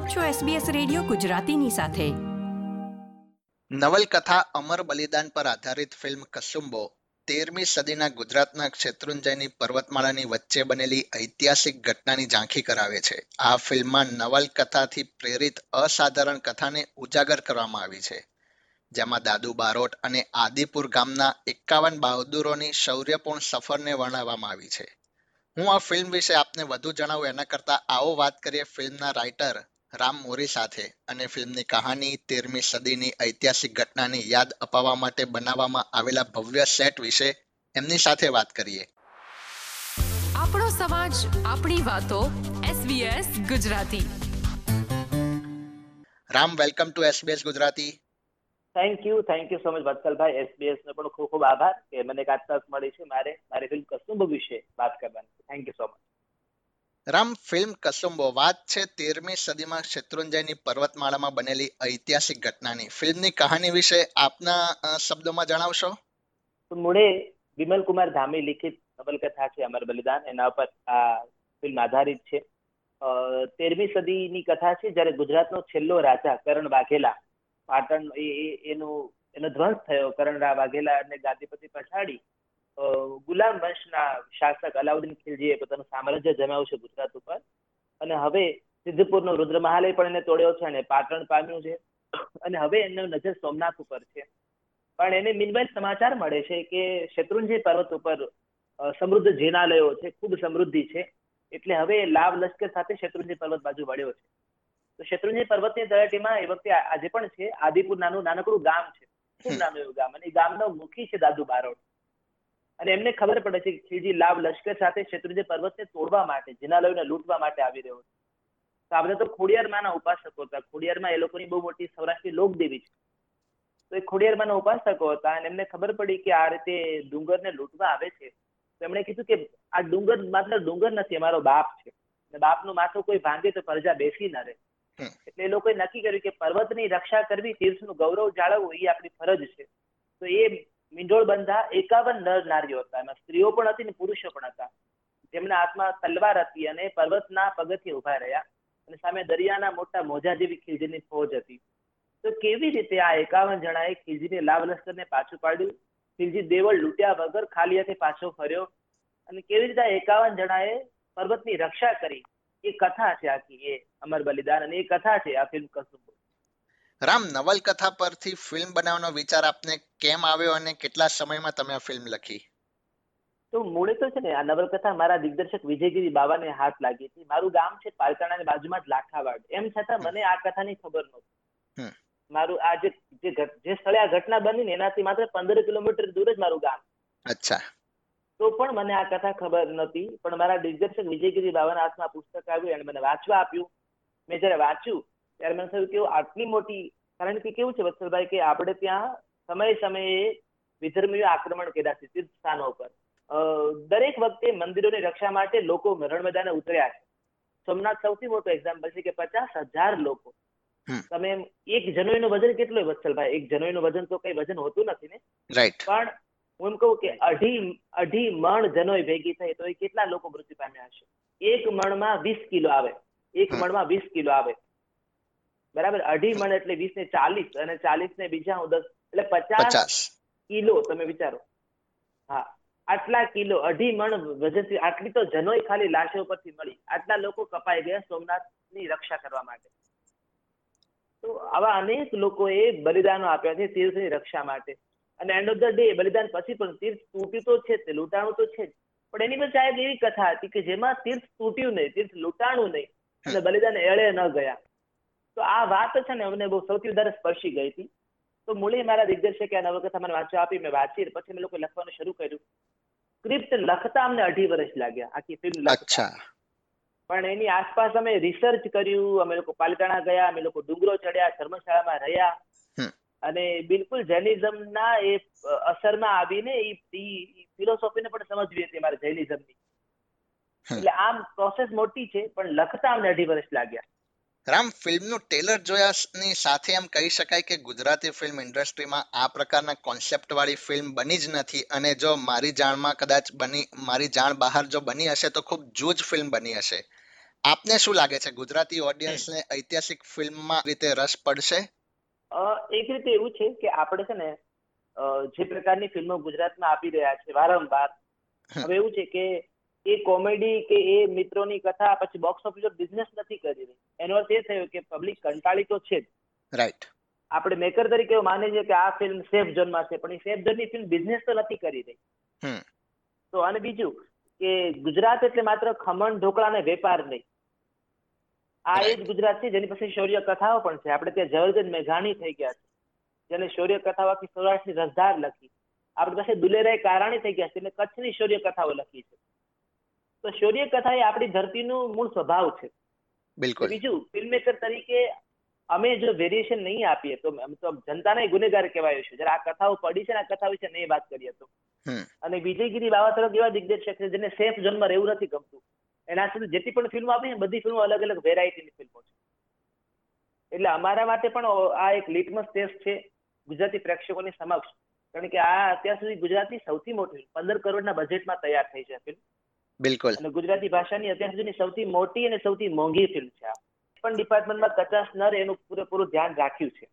આપ છો SBS radio ગુજરાતીની સાથે. નવલકથા અમર બલિદાન પર આધારિત ફિલ્મ કસુંબો તેરમી સદીના ગુજરાતના શેત્રુંજયની પર્વતમાળાની વચ્ચે બનેલી ઐતિહાસિક ઘટનાની ઝાંખી કરાવે છે. આ ફિલ્મમાં નવલકથાથી પ્રેરિત અસાધારણ કથાને ઉજાગર કરવામાં આવી છે. જેમાં દાદુ બારોટ અને આદિપુર ગામના એકાવન બહાદુરોની શૌર્યપૂર્ણ સફરને વર્ણવવામાં આવી છે. હું આ ફિલ્મ વિશે આપને વધુ જણાવું, એના કરતા આવો વાત કરીએ ફિલ્મના રાઇટર રામ મોરી સાથે અને ફિલ્મની કહાની તેરમી સદીની ઐતિહાસિક ઘટનાની યાદ અપાવવા માટે બનાવવામાં આવેલા ભવ્ય સેટ વિશે એમની સાથે વાત કરીએ. આપણો સમાજ આપણી વાતો SBS Gujarati. Ram welcome to SBS Gujarati. Thank you thank you so much Vatsalbhai SBS નો પણ ખૂબ ખૂબ આભાર કે મને એક તક મળી છે મારે મારી ફિલ્મ કસુંબ વિશે વાત કરવાની. Thank you so much Ram film Kasoombo વાત છે તેરમી સદીમાં શત્રુંજયની પર્વતમાળામાં બનેલી ઐતિહાસિક ઘટનાની. ફિલ્મની કહાની વિશે આપના શબ્દોમાં જણાવશો? મૂળે વિમલ કુમાર ધામી લિખિત નવલકથા છે અમર બલિદાન. એના પર આ ફિલ્મ આધારિત છે. તેરમી સદીની કથા છે જ્યારે ગુજરાતનો છેલ્લો રાજા કરણ વાઘેલા પાટણ એનું, એનો ધ્વંસ થયો. કરણ વાઘેલાને ગાદીપતિ પછાડી ગુલામ વંશના શાસક અલાઉદ્દીન ખિલજીએ પોતાનું સામ્રાજ્ય જમાવ્યું છે ગુજરાત ઉપર. અને હવે સિદ્ધપુરનો રુદ્રમહાલય પણ એને તોડ્યો છે અને પાટણ પામ્યું છે. અને હવે એનો નજર સોમનાથ ઉપર છે. પણ એને મીનવાઇલ સમાચાર મળે છે કે શત્રુંજય પર્વત ઉપર સમૃદ્ધ જિનાલયો છે ખૂબ સમૃદ્ધિ છે. એટલે હવે લાભ લશ્કર સાથે શત્રુંજય પર્વત બાજુ વળ્યો છે. તો શત્રુંજય પર્વતની તળેટીમાં એ વખતે આજે પણ છે. આદિપુર નાનું નાનકડું ગામ છે. ખૂબ નાનું એવું ગામ? અને ગામનો મુખી છે દાદુ બારોટ. અને એમને ખબર પડે છે કે ખીલજી લાભ લશ્કર સાથે શત્રુંજય પર્વતને તોડવા માટે જિનાલયોને લૂંટવા માટે આવી રહ્યો છે તો આ બધા તો ખોડિયારમાંના ઉપાસકો હતા. ખોડિયારમાં એ લોકોની બહુ મોટી સૌરાષ્ટ્રની લોકદેવી છે. તો એ ખોડિયારમાંના ઉપાસકો હતા અને એમને ખબર પડી કે આ રીતે ડુંગરને લૂંટવા આવે છે. તો એમણે કીધું કે આ ડુંગર માત્ર ડુંગર નથી અમારો બાપ છે. અને બાપનું માથું કોઈ ભાંગે તો પ્રજા બેસી ન રહે. એટલે એ લોકોએ નક્કી કર્યું કે પર્વતની રક્ષા કરવી તીર્થનું ગૌરવ જાળવવું એ આપણી ફરજ છે. તો એ મીંડોળ બંધા એકાવન નર નારીઓ હતા. એમાં સ્ત્રીઓ પણ હતી ને પુરુષો પણ હતા. જેમના હાથમાં તલવાર હતી અને પર્વતના પગથિયે ઊભા રહ્યા અને સામે દરિયાના મોટા મોજા જેવી ખીલજીની ફોજ હતી. તો કેવી રીતે આ એકાવન જણાએ ખીલજીની લાવ લશ્કરને પાછું પાડ્યું? ખીલજી દેવળ લૂંટ્યા વગર ખાલી હાથે પાછો ફર્યો અને કેવી રીતે આ એકાવન જણાએ પર્વતની રક્ષા કરી? એ કથા છે આખી, એ અમર બલિદાન અને એ કથા છે આ ફિલ્મ કસુંબો. રામ નવલકથા પરથી ફિલ્મ બનાવવાનો વિચાર આપને કેમ આવ્યો અને કેટલા સમયમાં તમે આ ફિલ્મ લખી? તો મૂળે તો છે ને આ નવલકથા મારા દિગ્દર્શક વિજયગીરી બાબાને હાથ લાગી હતી. મારું ગામ છે પાલતાણાની બાજુમાં જ લાખાવાડ. એમ છતાં મને આ કથાની ખબર નહોતી. મારું આ જે જે સ્થળે આ ઘટના બની ને એનાથી માત્ર પંદર કિલોમીટર દૂર જ મારું ગામ. અચ્છા. તો પણ મને આ કથા ખબર નહોતી. પણ મારા દિગ્દર્શક વિજયગીરી બાબાના હાથમાં પુસ્તક આવ્યું એને મને વાંચવા આપ્યું. મેં જ્યારે વાંચ્યું ત્યારે મને થયું કે આટલી મોટી કારણ કે કેવું છે વત્સલભાઈ કે આપણે ત્યાં સમયે સમયે વિધર્મીઓ આક્રમણ કર્યા છે તીર્થ સ્થાનો પર દરેક વખતે મંદિરોની રક્ષા માટે લોકો રણ મેદાને ઉતર્યા છે. સોમનાથ સૌથી મોટો એક્ઝામ્પલ છે કે પચાસ હજાર લોકો. તમે એક જનોઈનું વજન કેટલું વત્સલભાઈ? એક જનોઈનું વજન તો કઈ વજન હોતું નથી ને? રાઈટ પણ હું એમ કહું કે અઢી અઢી મણ જનોઈ ભેગી થઈ તો એ કેટલા લોકો મૃત્યુ પામ્યા હશે? એક મણમાં વીસ કિલો આવે. એક મણમાં વીસ કિલો આવે. બરાબર? અઢી મણ એટલે વીસ ને ચાલીસ અને ચાલીસ ને બીજા હું દસ. એટલે પચાસ કિલો તમે વિચારો. હા. આટલા કિલો અઢી મણ વજનથી આટલી તો જનોઈ ખાલી લાશો પરથી મળી. આટલા લોકો કપાઈ ગયા સોમનાથની રક્ષા કરવા માટે. તો આવા અનેક લોકોએ બલિદાનો આપ્યા છે તીર્થની રક્ષા માટે. અને એન્ડ ઓફ ધ ડે બલિદાન પછી પણ તીર્થ તૂટ્યું તો છે તે લૂંટાણું તો છે જ. પણ એની પણ સાહેબ એવી કથા હતી કે જેમાં તીર્થ તૂટ્યું નહીં તીર્થ લૂંટાણું નહીં. અને બલિદાન એળે ન ગયા. તો આ વાત છે ને અમને બહુ સૌથી વધારે સ્પર્શી ગઈ હતી. તો મૂળે મારા દિગ્દર્શકે આ નવલકથા મને વાંચવા આપી મેં વાંચી પછી મેં લોકો લખવાનું શરૂ કર્યું. સ્ક્રિપ્ટ લખતા અમને અઢી વર્ષ લાગ્યા આખી ફિલ્મ લખતા. પણ એની આસપાસ અમે રિસર્ચ કર્યું અમે લોકો પાલિતાણા ગયા અમે લોકો ડુંગરો ચડ્યા ધર્મશાળામાં રહ્યા. અને બિલકુલ જૈનિઝમના એ અસરમાં આવીને એ ફિલોસોફીને પણ સમજવી હતી મારે જૈનિઝમની. એટલે આમ પ્રોસેસ મોટી છે પણ લખતા અમને અઢી વર્ષ લાગ્યા. રામ ફિલ્મનું ટેલર જોયાની સાથે એમ કહી શકાય કે ગુજરાતી ફિલ્મ ઇન્ડસ્ટ્રીમાં આ પ્રકારના કોન્સેપ્ટવાળી ફિલ્મ બની જ નથી અને જો મારી જાણમાં કદાચ બની મારી જાણ બહાર જો બની હશે તો ખૂબ જૂજ ફિલ્મ બની હશે. આપને શું લાગે છે ગુજરાતી ઓડિયન્સને ઐતિહાસિક ફિલ્મમાં રીતે રસ પડશે? એક રીતે એવું છે કે આપણે છે ને જે પ્રકારની ફિલ્મો ગુજરાતમાં આપી રહ્યા છે વારંવાર. હવે એવું છે કે એ કોમેડી કે એ મિત્રોની કથા પછી બોક્સ ઓફિસ બિઝનેસ નથી કરી રહી એનો અર્થ એ થયો કે પબ્લિક કંટાળી તો છે જ. રાઈટ આપણે મેકર તરીકે એવું માની છે કે આ ફિલ્મ સેફ ઝોનમાં છે પણ એ સેફ ઝોનની ફિલ્મ બિઝનેસ તો નથી કરી રહી. તો અને બીજું કે ગુજરાત એટલે માત્ર ખમણ ઢોકળા ને વેપાર નહીં. આ એ જ ગુજરાત છે જેની પાસે શૌર્ય કથાઓ પણ છે. આપણે ત્યાં જવર્જન મેઘાણી થઈ ગયા છે જેને શૌર્ય કથાઓ આખી સૌરાષ્ટ્રની રસધાર લખી. આપણી પાસે દુલેરાય કારાણી થઈ ગયા છે અને કચ્છની શૌર્ય કથાઓ લખી છે. તો શૌર્ય કથા એ આપણી ધરતીનું મૂળ સ્વભાવ છે. બિલકુલ. બીજું ફિલ્મ મેકર તરીકે અમે જો વેરિએશન નહીં આપીએ તો તો જનતાને ગુનેગાર કહેવાય છે. જ્યારે આ કથાઓ પડી છે ને આ કથા વિશે નહીં વાત કરીએ તો. અને વિજયગીરી બાવાસરક એવા દિગ્દર્શક છે જેને સેફ ઝોનમાં રહેવું નથી ગમતું. એના સુધી જેટલી પણ ફિલ્મો આપી બધી ફિલ્મો અલગ અલગ વેરાયટીની ફિલ્મો છે. એટલે અમારા માટે પણ આ એક લિટમસ ટેસ્ટ છે ગુજરાતી પ્રેક્ષકોની સમક્ષ. કારણ કે આ અત્યાર સુધી ગુજરાતની સૌથી મોટી પંદર કરોડના બજેટમાં તૈયાર થઈ છે ફિલ્મ બિલકુલ. અને ગુજરાતી ભાષાની અત્યાર સુધીની સૌથી મોટી અને સૌથી મોંઘી ફિલ્મ છે આ. પણ ડિપાર્ટમેન્ટમાં કચાશ ન રહે એનું પૂરેપૂરું ધ્યાન રાખ્યું છે.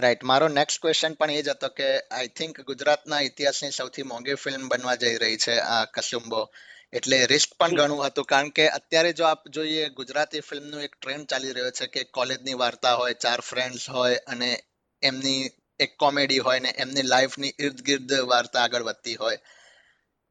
રાઈટ મારો નેક્સ્ટ ક્વેશ્ચન પણ એ જ હતો કે આઈ થિંક ગુજરાતના ઇતિહાસની સૌથી મોંઘી ફિલ્મ બનવા જઈ રહી છે આ કસુંબો એટલે રિસ્ક પણ ઘણું હતું કારણ કે અત્યારે જો આપ જોઈએ ગુજરાતી ફિલ્મનું એક ટ્રેન્ડ ચાલી રહ્યો છે કે કોલેજની વાર્તા હોય ચાર ફ્રેન્ડ્સ હોય અને એમની એક કોમેડી હોય ને એમની લાઈફની ઇર્દ ગિર્દ વાર્તા આગળ વધતી હોય.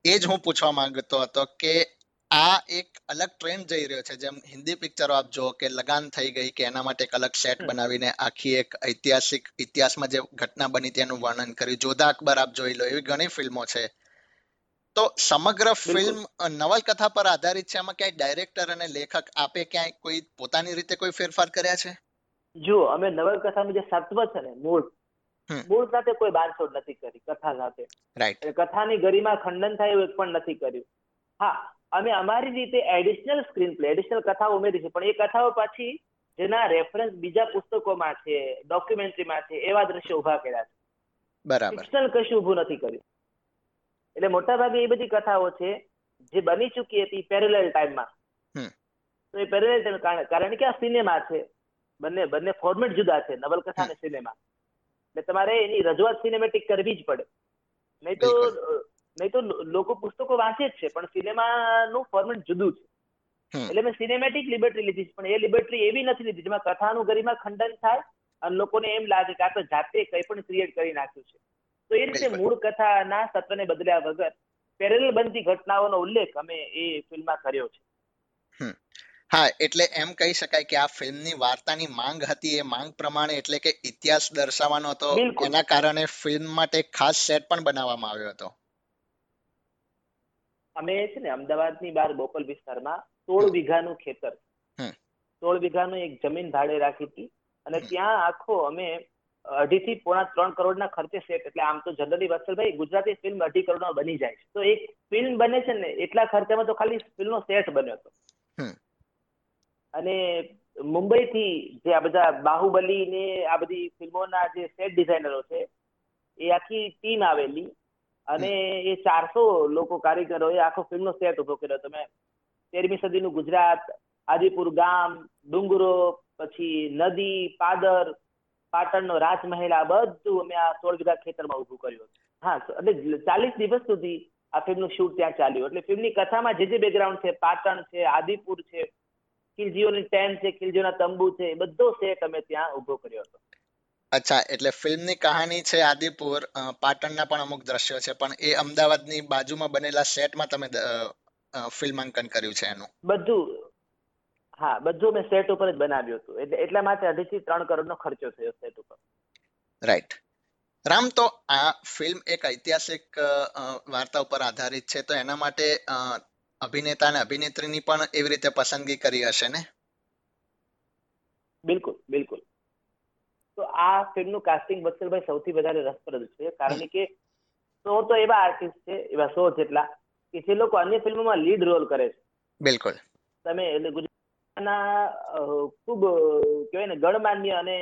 એ જ હું પૂછવા માંગતો હતો કે આ એક અલગ ટ્રેન્ડ જઈ રહ્યો છે. જેમ હિન્દી પિક્ચરો આપ જો કે લગાન થઈ ગઈ કે એના માટે એક અલગ સેટ બનાવીને આખી એક ઐતિહાસિક ઇતિહાસમાં જે ઘટના બની તેનું વર્ણન કર્યું. જોધા અકબર આપ જોઈ લો એવી ઘણી ફિલ્મો છે. તો સમગ્ર ફિલ્મ નવલકથા પર આધારિત છે. આમાં ક્યાંય ડાયરેક્ટર અને લેખક આપે ક્યાંય કોઈ પોતાની રીતે કોઈ ફેરફાર કર્યા છે? જો અમે નવલકથાનું જે સત્વ છે ને મૂળ. મૂળ સાથે કોઈ બાંધછોડ નથી કરી કથા સાથે રાઈટ કથાની ગરિમા ખંડન થાય એવું એક પણ નથી કર્યું. હા અમે અમારી રીતે એડિશનલ સ્ક્રીન પ્લે એડિશનલ કથાઓ ઉમેરી છે પણ એ કથાઓ પાછી જેના રેફરન્સ બીજા પુસ્તકોમાં છે ડોક્યુમેન્ટરીમાં છે એવા દ્રશ્યો ઊભા કર્યા છે. બરાબર. ફિક્શનલ કશું ઊભું નથી કર્યું. એટલે મોટાભાગે એ બધી કથાઓ છે જે બની ચૂકી હતી પેરેલલ ટાઈમમાં. તો એ પેરેલલ ટાઈમ કારણ કે આ સિનેમા છે બંને બંને ફોર્મેટ જુદા છે નવલકથા અને સિનેમા એટલે તમારે એની રજૂઆત સિનેમેટિક કરવી જ પડે. નહીં તો. નહીં તો લોકો પુસ્તકો વાંચે જ છે પણ સિનેમાનું ફોર્મેટ જુદું છે. એટલે મેં સિનેમેટિક લિબર્ટી લીધી છે પણ એ લિબર્ટી એવી નથી લીધી જેમાં કથાનું ગરિમા ખંડન થાય અને લોકોને એમ લાગે કે આ તો જાતે કંઈ પણ ક્રિએટ કરી નાખ્યું છે. તો એ રીતે. મૂળ કથાના સત્વને બદલ્યા વગર પેરેલ બનતી ઘટનાઓનો ઉલ્લેખ અમે એ ફિલ્મમાં કર્યો છે. હા એટલે એમ કહી શકાય કે આ ફિલ્મની વાર્તાની માંગ હતી એ માંગ પ્રમાણે એટલે કે ઇતિહાસ દર્શાવવાનો હતો. એના કારણે ફિલ્મ માટે ખાસ સેટ પણ બનાવવામાં આવ્યો હતો. અમે છે ને અમદાવાદની બહાર બોપલ વિસ્તારમાં સોળ વીઘાનું ખેતર. સોળ વીઘાનું એક જમીન ભાડે રાખી હતી. અને ત્યાં આખો અમે અઢી થી પોણા ત્રણ કરોડના ખર્ચે સેટ એટલે આમ તો જનરલી વત્સલભાઈ ગુજરાતી ફિલ્મ અઢી કરોડમાં બની જાય છે. તો એક ફિલ્મ બને છે ને એટલા ખર્ચામાં તો ખાલી ફિલ્મનો સેટ બન્યો હતો. અને મુંબઈથી જે આ બધા બાહુબલી ને આ બધી ફિલ્મોના જે સેટ ડિઝાઇનરો છે એ આખી ટીમ આવેલી. અને એ ચારસો લોકો કારીગરોએ આખો ફિલ્મનો સેટ ઊભો કર્યો. તમે તેરમી તેરમી સદીનું ગુજરાત આદિપુર ગામ ડુંગરો પછી નદી પાદર પાટણનો રાજમહેલ આ બધું અમે આ સોળ વીઘા ખેતરમાં ઉભું કર્યું હા એટલે ચાલીસ દિવસ સુધી આ ફિલ્મનું શૂટ ત્યાં ચાલ્યું. એટલે ફિલ્મની કથામાં જે જે બેકગ્રાઉન્ડ છે પાટણ છે આદિપુર છે ખીલજીઓની ટેન્ટ છે ખિલજીઓના તંબુ છે એ બધો સેટ અમે ત્યાં ઊભો કર્યો હતો. અચ્છા એટલે ફિલ્મની કહાની છે આદિપુર પાટણના પણ અમુક દ્રશ્યો છે પણ એ અમદાવાદની બાજુમાં બનેલા સેટમાં તમે ફિલ્માંકન કર્યું છે એનું? બધું હા બધું મેં સેટ ઉપર જ બનાવ્યું હતું. એટલે એટલા માટે અઢીથી ત્રણ કરોડનો ખર્ચો થયો સેટ ઉપર. રાઈટ. રામ તો આ ફિલ્મ એક ઐતિહાસિક વાર્તા ઉપર આધારિત છે તો એના માટે અભિનેતા અને અભિનેત્રીની પણ એવી રીતે પસંદગી કરી હશે ને? બિલકુલ બિલકુલ. તો આ ફિલ્મનું કાસ્ટિંગ વત્સલભાઈ સૌથી વધારે રસપ્રદ છે કારણ કે સો તો એવા આર્ટિસ્ટ છે એવા સો જેટલા કે જે લોકો અન્ય ફિલ્મોમાં લીડ રોલ કરે છે. બિલકુલ. તમે એટલે ગુજરાતના ખૂબ કહેવાય ને ગણમાન્ય અને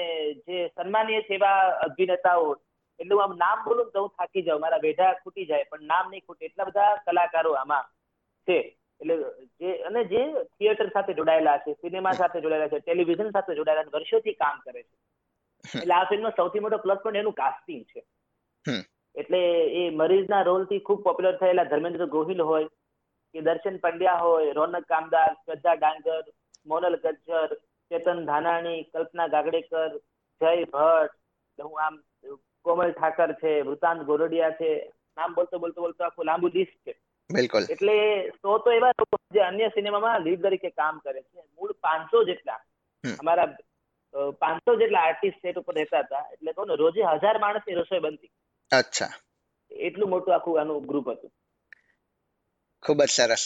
જે સન્માનીય છે એવા અભિનેતાઓ એટલે હું આમ નામ બોલું તો હું થાકી જાઉં મારા વેઢા ખૂટી જાય પણ નામ નહીં ખૂટે એટલા બધા કલાકારો આમાં છે. એટલે જે અને જે થિયેટર સાથે જોડાયેલા છે સિનેમા સાથે જોડાયેલા છે ટેલિવિઝન સાથે જોડાયેલા વર્ષોથી કામ કરે છે. એટલે આ ફિલ્મનો સૌથી મોટો પ્લસ પોઈન્ટ એનું કાસ્ટિંગ છે. એટલે એ મરીઝના રોલથી ખૂબ પોપ્યુલર થયેલા ધર્મેન્દ્ર ગોહિલ હોય કે દર્શન પંડ્યા હોય રોનક કામદાર શ્રદ્ધા ડાંગર મોનલ ગજ્જર ચેતન ધાનાણી કલ્પના ગાગડેકર જય ભટ્ટ હું આમ કોમલ ઠાકર છે વૃતાંત ગોરડિયા છે નામ બોલતો બોલતો બોલતો આખું લાંબુ લિસ્ટ છે. બિલકુલ. એટલે સો તો એવા લોકો જે અન્ય સિનેમામાં લીડ તરીકે કામ કરે છે. મૂળ પાંચસો જેટલા અમારા પાંચસો જેટલા આર્ટિસ્ટ સેટ ઉપર રહેતા હતા. એટલે કહું ને રોજે હજાર માણસની રસોઈ બનતી. અચ્છા. એટલું મોટું આખું આનું ગ્રુપ હતું. ખૂબ જ સરસ.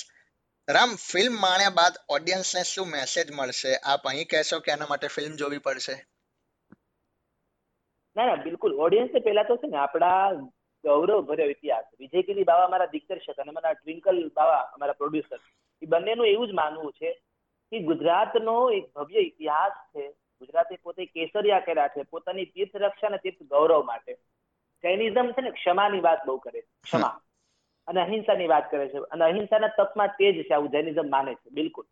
રામ ફિલ્મ માણ્યા બાદ ઓડિયન્સને શું મેસેજ મળશે? આપ અહીં કહેશો કે એના માટે ફિલ્મ જોવી પડશે? ના ના બિલકુલ. ઓડિયન્સને પહેલા તો છે ને આપણા ગૌરવ ભર્યો ઇતિહાસ. વિજયગીરી બાવા અમારા દિગ્દર્શક અને અમારા ટ્વિંકલ બાવા અમારા પ્રોડ્યુસર એ બંનેનું એવું જ માનવું છે કે ગુજરાતનો એક ભવ્ય ઇતિહાસ છે. ગુજરાતે પોતે કેસરિયા કર્યા છે. પોતાની તીર્થ રક્ષા અને તીર્થ ગૌરવ માટે. જૈનિઝમ છે ને ક્ષમાની વાત બહુ કરે છે. ક્ષમા. અને અહિંસાની વાત કરે છે. અને અહિંસાના તપમાં તેજ છે. આવું જૈનિઝમ માને છે. બિલકુલ.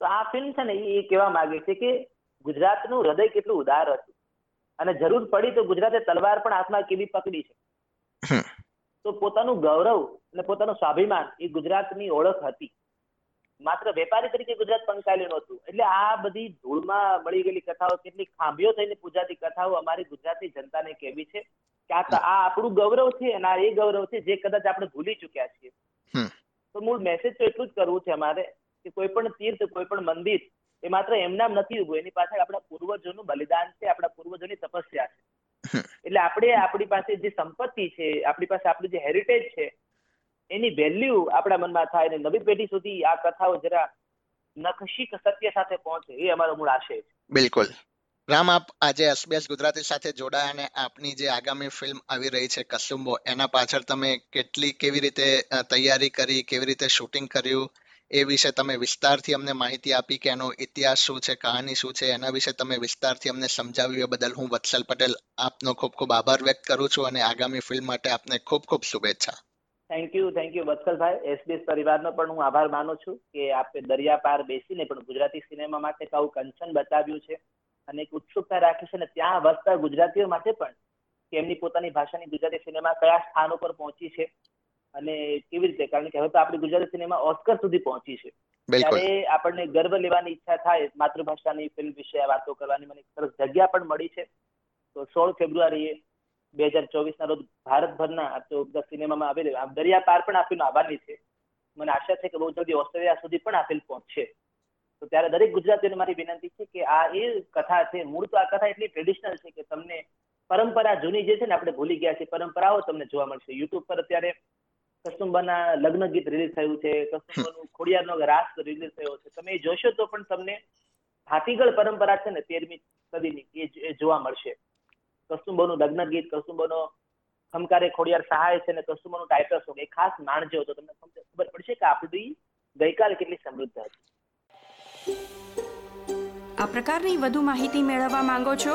તો આ ફિલ્મ છે ને એ કહેવા માંગે છે કે ગુજરાતનું હૃદય કેટલું ઉદાર હતું. અને જરૂર પડી તો ગુજરાતે તલવાર પણ હાથમાં કેવી પકડી છે? તો પોતાનું ગૌરવ અને પોતાનું સ્વાભિમાન એ ગુજરાતની ઓળખ હતી. માત્ર વેપારી તરીકે ગુજરાત પંકાયેલું નહોતું. એટલે આ બધી ધૂળમાં મળી ગયેલી કથાઓ કેટલી ખાંભીઓ થઈને પૂજાતી કથાઓ અમારી ગુજરાતની જનતાને કેવી છે કે આ આપણું ગૌરવ છે અને આ એ ગૌરવ છે જે કદાચ આપણે ભૂલી ચુક્યા છીએ. તો મૂળ મેસેજ તો એટલું જ કરવું છે અમારે કે કોઈ પણ તીર્થ કોઈ પણ મંદિર એ માત્ર એમનામ નથી ઉભું. એની પાછળ આપણા પૂર્વજોનું બલિદાન છે આપણા પૂર્વજોની તપસ્યા છે. એટલે આપણે આપણી પાસે જે સંપત્તિ છે, આપણી પાસે આપણું જે હેરિટેજ છે, એની વેલ્યુ આપણા મનમાં થાય અને નવી પેઢી સુધી આ કથાઓ જરા નખશીક સત્ય સાથે પહોંચે એ અમારો મૂળ આશય છે. બિલકુલ. રામ, આપ આજે એસબીએસ ગુજરાતી સાથે જોડાયા અને આપની જે આગામી ફિલ્મ આવી રહી છે, કસુંબો, એના પાછળ તમે કેટલી, કેવી રીતે તૈયારી કરી, કેવી રીતે શૂટિંગ કર્યું? એ વિશે તમે વિસ્તારથી અમને માહિતી આપી કે એનો ઇતિહાસ શું છે, કહાની શું છે, એના વિશે તમે વિસ્તારથી અમને સમજાવ્યું. એ બદલ હું વત્સલ પટેલ આપનો ખૂબ ખૂબ આભાર વ્યક્ત કરું છું અને આગામી ફિલ્મ માટે આપને ખૂબ ખૂબ શુભેચ્છા. Thank you thank you Vatsalbhai SBS પરિવારનો પણ હું આભાર માનું છું કે આપે દરિયા પાર બેસીને પણ ગુજરાતી સિનેમા માટે આવું કંચન બતાવ્યું છે અને એક ઉત્સુકતા રાખી છે અને ત્યાં વસતા ગુજરાતીઓ માટે પણ કે એમની પોતાની ભાષાની ગુજરાતી સિનેમા કયા સ્થાન ઉપર પહોંચી છે અને કેવી રીતે? કારણ કે હવે તો આપણી ગુજરાતી સિનેમા ઓસ્કર સુધી પહોંચી છે. ત્યારે આપણને ગર્વ લેવાની ઈચ્છા થાય માતૃભાષાની ફિલ્મ વિશે વાતો કરવાની. મને સરસ જગ્યા પણ મળી છે. તો સોળ ફેબ્રુઆરીએ બે હજાર ચોવીસ ના રોજ ભારતભરના તો બધા સિનેમામાં આવેલી દરિયા પાર પણ આ ફિલ્મ આવવાની છે. મને આશા છે કે બહુ જલ્દી ઓસ્ટ્રેલિયા સુધી પણ આ ફિલ્મ પહોંચશે. તો ત્યારે દરેક ગુજરાતીઓને મારી વિનંતી છે કે આ એ કથા છે મૂળ તો આ કથા એટલી ટ્રેડિશનલ છે કે તમને પરંપરા જૂની જે છે ને આપણે ભૂલી ગયા છે પરંપરાઓ તમને જોવા મળશે. યુટ્યુબ પર અત્યારે કસ્તુંબાના લગ્ન ગીત રિલીઝ થયું છે કસ્તુંબાનું ખોડિયારનો રાસ રિલીઝ થયો છે. તમે જોશો તો પણ તમને હાથીગળ પરંપરા છે ને તેરમી સદીની એ જોવા મળશે. કસ્તુંબાનું લગ્ન ગીત કસ્તુંબાનો ખમકારે ખોડિયાર સહાય છે ને કસ્તુંબાનું ટાઇટલ સોંગ એ ખાસ માણજો તો તમને ખબર પડશે કે આપણી ગઈકાલ કેટલી સમૃદ્ધ હતી. આ પ્રકારની વધુ માહિતી મેળવવા માંગો છો